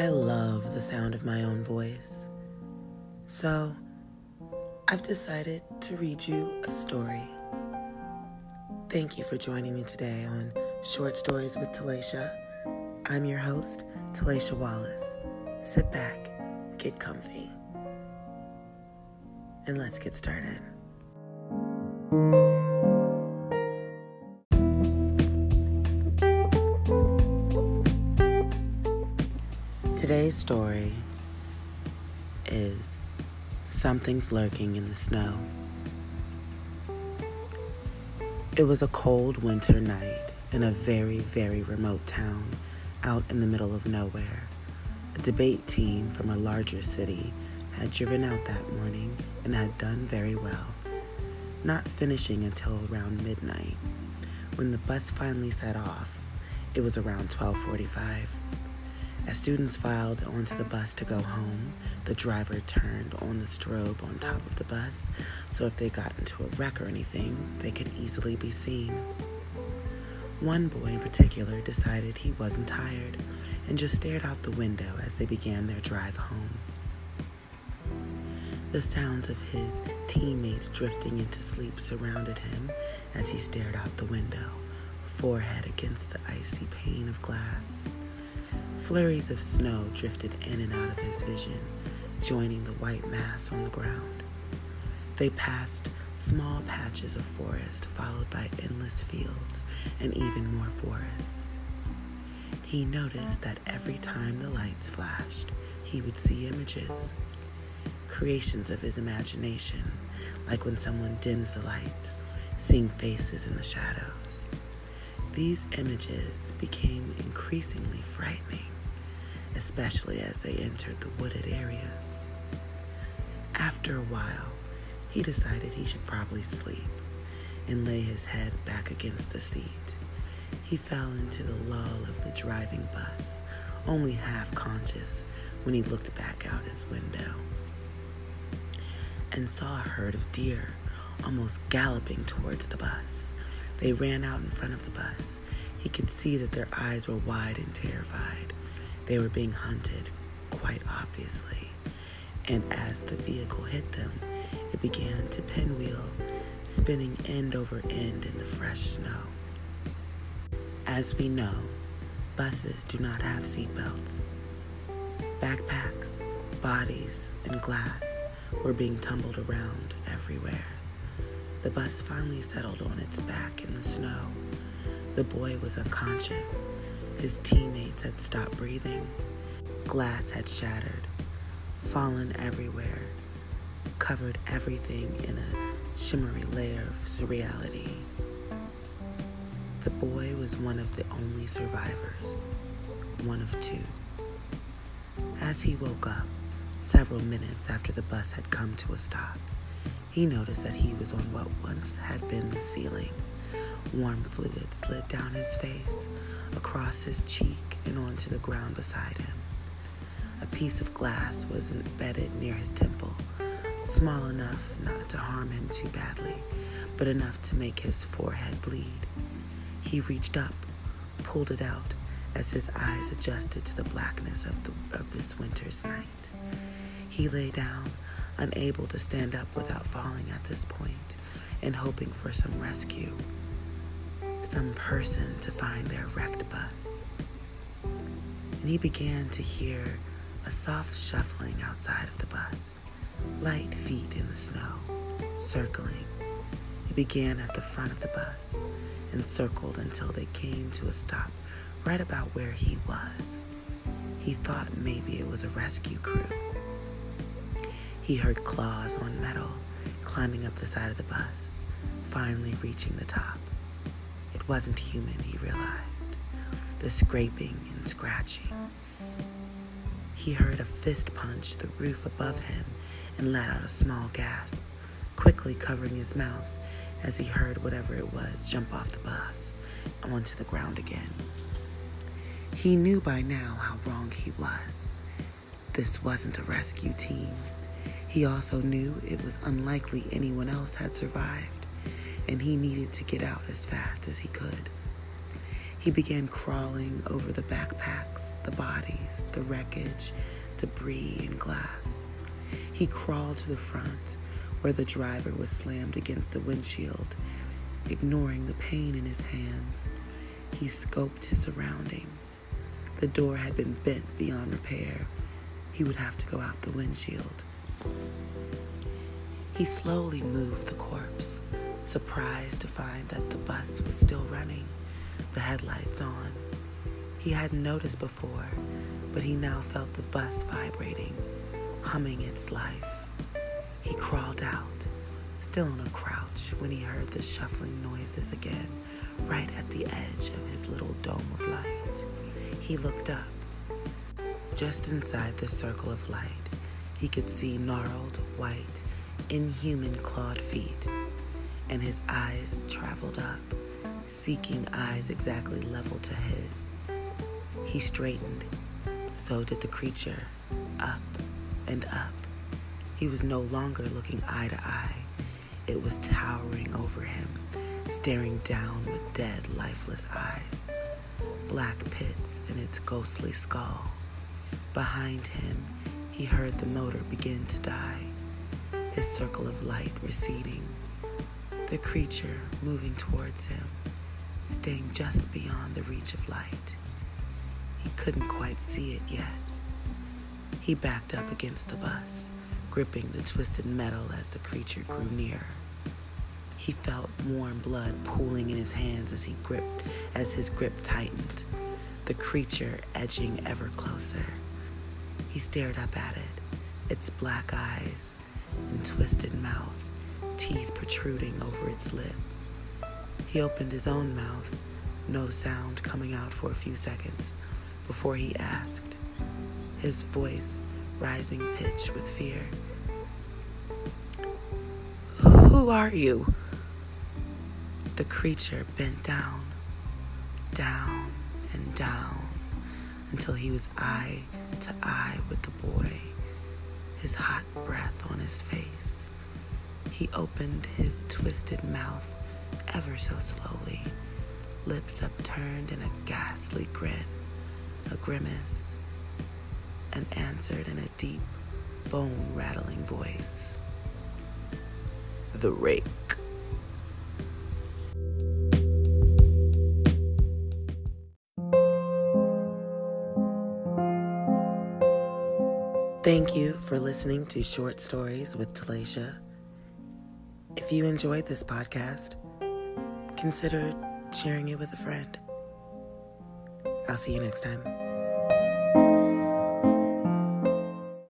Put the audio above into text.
I love the sound of my own voice. So, I've decided to read you a story. Thank you for joining me today on Short Stories with Talacia. I'm your host, Talacia Wallace. Sit back, get comfy, and let's get started. Today's story is Something's Lurking in the Snow. It was a cold winter night in a very, very remote town out in the middle of nowhere. A debate team from a larger city had driven out that morning and had done very well, not finishing until around midnight. When the bus finally set off, it was around 1245. As students filed onto the bus to go home, the driver turned on the strobe on top of the bus so if they got into a wreck or anything, they could easily be seen. One boy in particular decided he wasn't tired and just stared out the window as they began their drive home. The sounds of his teammates drifting into sleep surrounded him as he stared out the window, forehead against the icy pane of glass. Flurries of snow drifted in and out of his vision, joining the white mass on the ground. They passed small patches of forest, followed by endless fields and even more forests. He noticed that every time the lights flashed, he would see images, creations of his imagination, like when someone dims the lights, seeing faces in the shadows. These images became increasingly frightening especially as they entered the wooded areas. After a while, he decided he should probably sleep and lay his head back against the seat. He fell into the lull of the driving bus, only half conscious when he looked back out his window and saw a herd of deer almost galloping towards the bus. They ran out in front of the bus. He could see that their eyes were wide and terrified. They were being hunted, quite obviously, and as the vehicle hit them, it began to pinwheel, spinning end over end in the fresh snow. As we know, buses do not have seatbelts. Backpacks, bodies, and glass were being tumbled around everywhere. The bus finally settled on its back in the snow. The boy was unconscious his teammates had stopped breathing. Glass had shattered, fallen everywhere, covered everything in a shimmery layer of surreality. The boy was one of the only survivors, one of two. As he woke up, several minutes after the bus had come to a stop, he noticed that he was on what once had been the ceiling. Warm fluid slid down his face, across his cheek, and onto the ground beside him. A piece of glass was embedded near his temple, small enough not to harm him too badly, but enough to make his forehead bleed. He reached up, pulled it out as his eyes adjusted to the blackness of, the, of this winter's night. He lay down, unable to stand up without falling at this point, and hoping for some rescue some person to find their wrecked bus. And he began to hear a soft shuffling outside of the bus, light feet in the snow, circling. He began at the front of the bus and circled until they came to a stop right about where he was. He thought maybe it was a rescue crew. He heard claws on metal climbing up the side of the bus, finally reaching the top It wasn't human, he realized. The scraping and scratching. He heard a fist punch the roof above him and let out a small gasp, quickly covering his mouth as he heard whatever it was jump off the bus and onto the ground again. He knew by now how wrong he was. This wasn't a rescue team. He also knew it was unlikely anyone else had survived and he needed to get out as fast as he could. He began crawling over the backpacks, the bodies, the wreckage, debris, and glass. He crawled to the front, where the driver was slammed against the windshield, ignoring the pain in his hands. He scoped his surroundings. The door had been bent beyond repair. He would have to go out the windshield. He slowly moved the corpse, surprised to find that the bus was still running, the headlights on. He hadn't noticed before, but he now felt the bus vibrating, humming its life. He crawled out, still on a crouch, when he heard the shuffling noises again, right at the edge of his little dome of light. He looked up. Just inside the circle of light, he could see gnarled, white, inhuman clawed feet, and his eyes traveled up, seeking eyes exactly level to his. He straightened. So did the creature, up and up. He was no longer looking eye to eye. It was towering over him, staring down with dead, lifeless eyes, black pits in its ghostly skull. Behind him, he heard the motor begin to die, his circle of light receding, the creature moving towards him, staying just beyond the reach of light. He couldn't quite see it yet. He backed up against the bus, gripping the twisted metal as the creature grew nearer. He felt warm blood pooling in his hands as he gripped as his grip tightened, the creature edging ever closer. He stared up at it, its black eyes and twisted mouth, teeth protruding over its lip. He opened his own mouth, no sound coming out for a few seconds before he asked, his voice rising pitch with fear. Who are you? The creature bent down, down, and down until he was eye to eye with the boy, his hot breath on his face. He opened his twisted mouth ever so slowly, lips upturned in a ghastly grin a grimace, and answered in a deep, bone rattling voice The rake. Thank you for listening to Short Stories with Talasia. If you enjoyed this podcast, consider sharing it with a friend. I'll see you next time.